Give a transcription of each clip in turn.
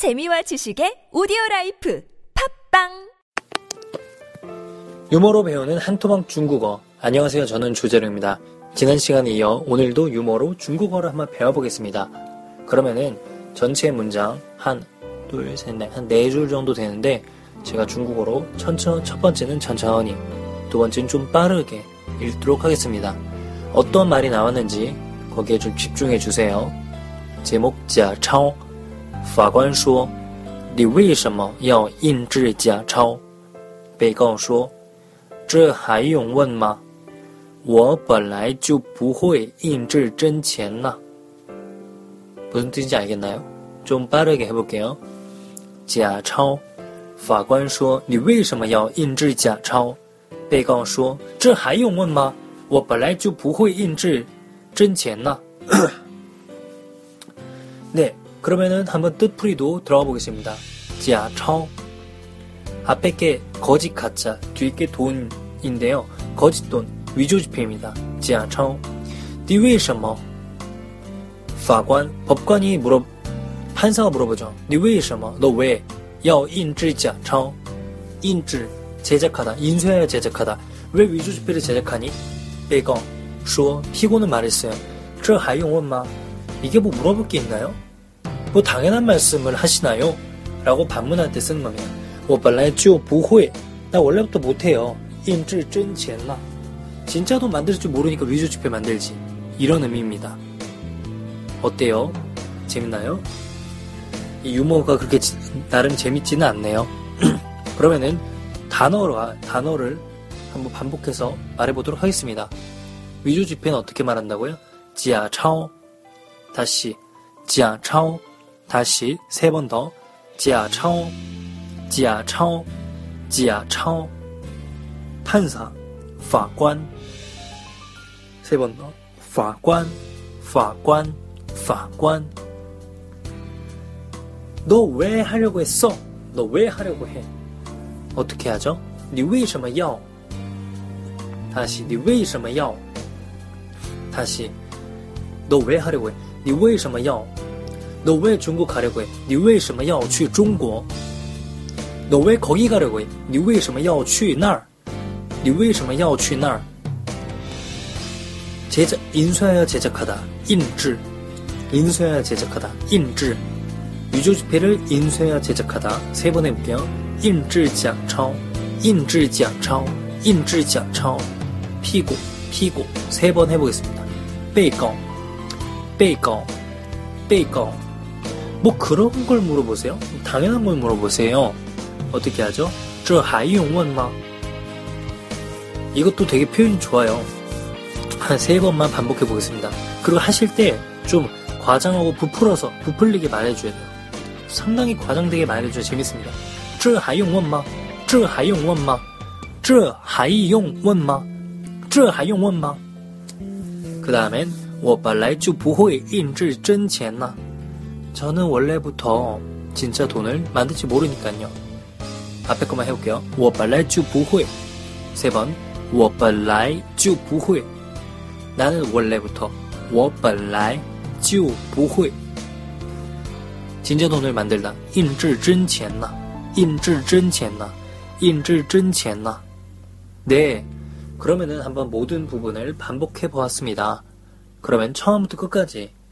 재미와 지식의 오디오 라이프 팟빵 유머로 배우는 한토막 중국어. 안녕하세요. 저는 조재룡입니다. 지난 시간에 이어 오늘도 유머로 중국어를 한번 배워보겠습니다. 그러면은 전체 문장 한, 둘, 셋, 넷, 한 네 줄 정도 되는데 제가 중국어로 천천, 첫 번째는 천천히, 두 번째는 좀 빠르게 읽도록 하겠습니다. 어떤 말이 나왔는지 거기에 좀 집중해 주세요. 제목 假钞法官说：“你为什么要印制假钞？”被告说：“这还用问吗？我本来就不会印制真钱呢。”무슨뜻인지알겠나요좀빠르게해볼게요假钞，法官说：“你为什么要印制假钞？”被告说：“这还用问吗？我本来就不会印制真钱呢。”네, 그러면은 한번 뜻풀이도 들어가 보겠습니다. 자, 청 앞에 게 거짓 가짜, 뒤에 게 돈인데요. 거짓 돈, 위조 지폐입니다. 자, 청 니为什么?法官, 법관이 물어, 판사가 물어보죠. 니为什么? 너 왜? 要印制假钞? 인질, 제작하다, 인쇄하여 제작하다. 왜 위조 지폐를 제작하니? 被告说 피고는 말했어요. 这还用问吗? 이게 뭐 물어볼 게 있나요? 뭐 당연한 말씀을 하시나요? 라고 반문할 때 쓰는 겁니다. 我本来就不会나 원래부터 못해요. 印制真钱나 진짜 돈 만들 줄 모르니까 위조 지폐 만들지. 이런 의미입니다. 어때요? 재밌나요? 이 유머가 그렇게 지, 나름 재밌지는 않네요. 그러면은 단어와 단어를 한번 반복해서 말해보도록 하겠습니다. 위조 지폐는 어떻게 말한다고요? 지아차오 다시 지아차오 다시 세 번 더 지아차오 지아차오 지아차오 판사 法官 세 번 더 法官法官法官 너 왜 하려고 했어? 너 왜 하려고 해? 어떻게 하죠? 你为什么要? 다시 你为什么要? 다시 너 왜 하려고 해? 你为什么要? 너 왜 중국 가려고 해? 你为什么要去中国? 너 왜 거기 가려고 해? 你为什么要去那儿?你为什么要去那儿? 제작 인쇄하여 제작하다. 인질. 인쇄하여 제작하다. 인질. 위조 지폐를 인쇄하여 제작하다. 세 번 해볼게요. 인질假钞. 인질假钞. 인질假钞. 피고. 피고. 세 번 해보겠습니다. 被告. 被告. 被告. 뭐 그런 걸 물어보세요? 당연한 걸 물어보세요. 어떻게 하죠? 这还用问吗? 이것도 되게 표현이 좋아요. 한 세 번만 반복해 보겠습니다. 그리고 하실 때 좀 과장하고 부풀어서 부풀리게 말해줘야 돼요. 상당히 과장되게 말해줘야 재밌습니다. 这还用问吗?这还用问吗?这还用问吗?这还用问吗?그 다음엔 我本来就不会印制真钱呢. 저는 원래부터 진짜 돈을 만들지 모르니까요. 앞에 것만 해볼게요. 我本来就不会. 세 번. 我本来就不会. 나는 원래부터 我本来就不会. 진짜 돈을 만들다. 印制真钱呢.印制真钱呢.印制真钱呢. 네. 그러면은 한번 모든 부분을 반복해 보았습니다. 그러면 처음부터 끝까지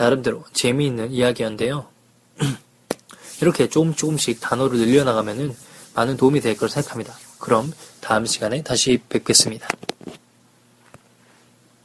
나름대로 재미있는 이야기였는데요. 이렇게 조금 조금씩 단어를 늘려나가면은 많은 도움이 될 거라 생각합니다. 그럼 다음 시간에 다시 뵙겠습니다.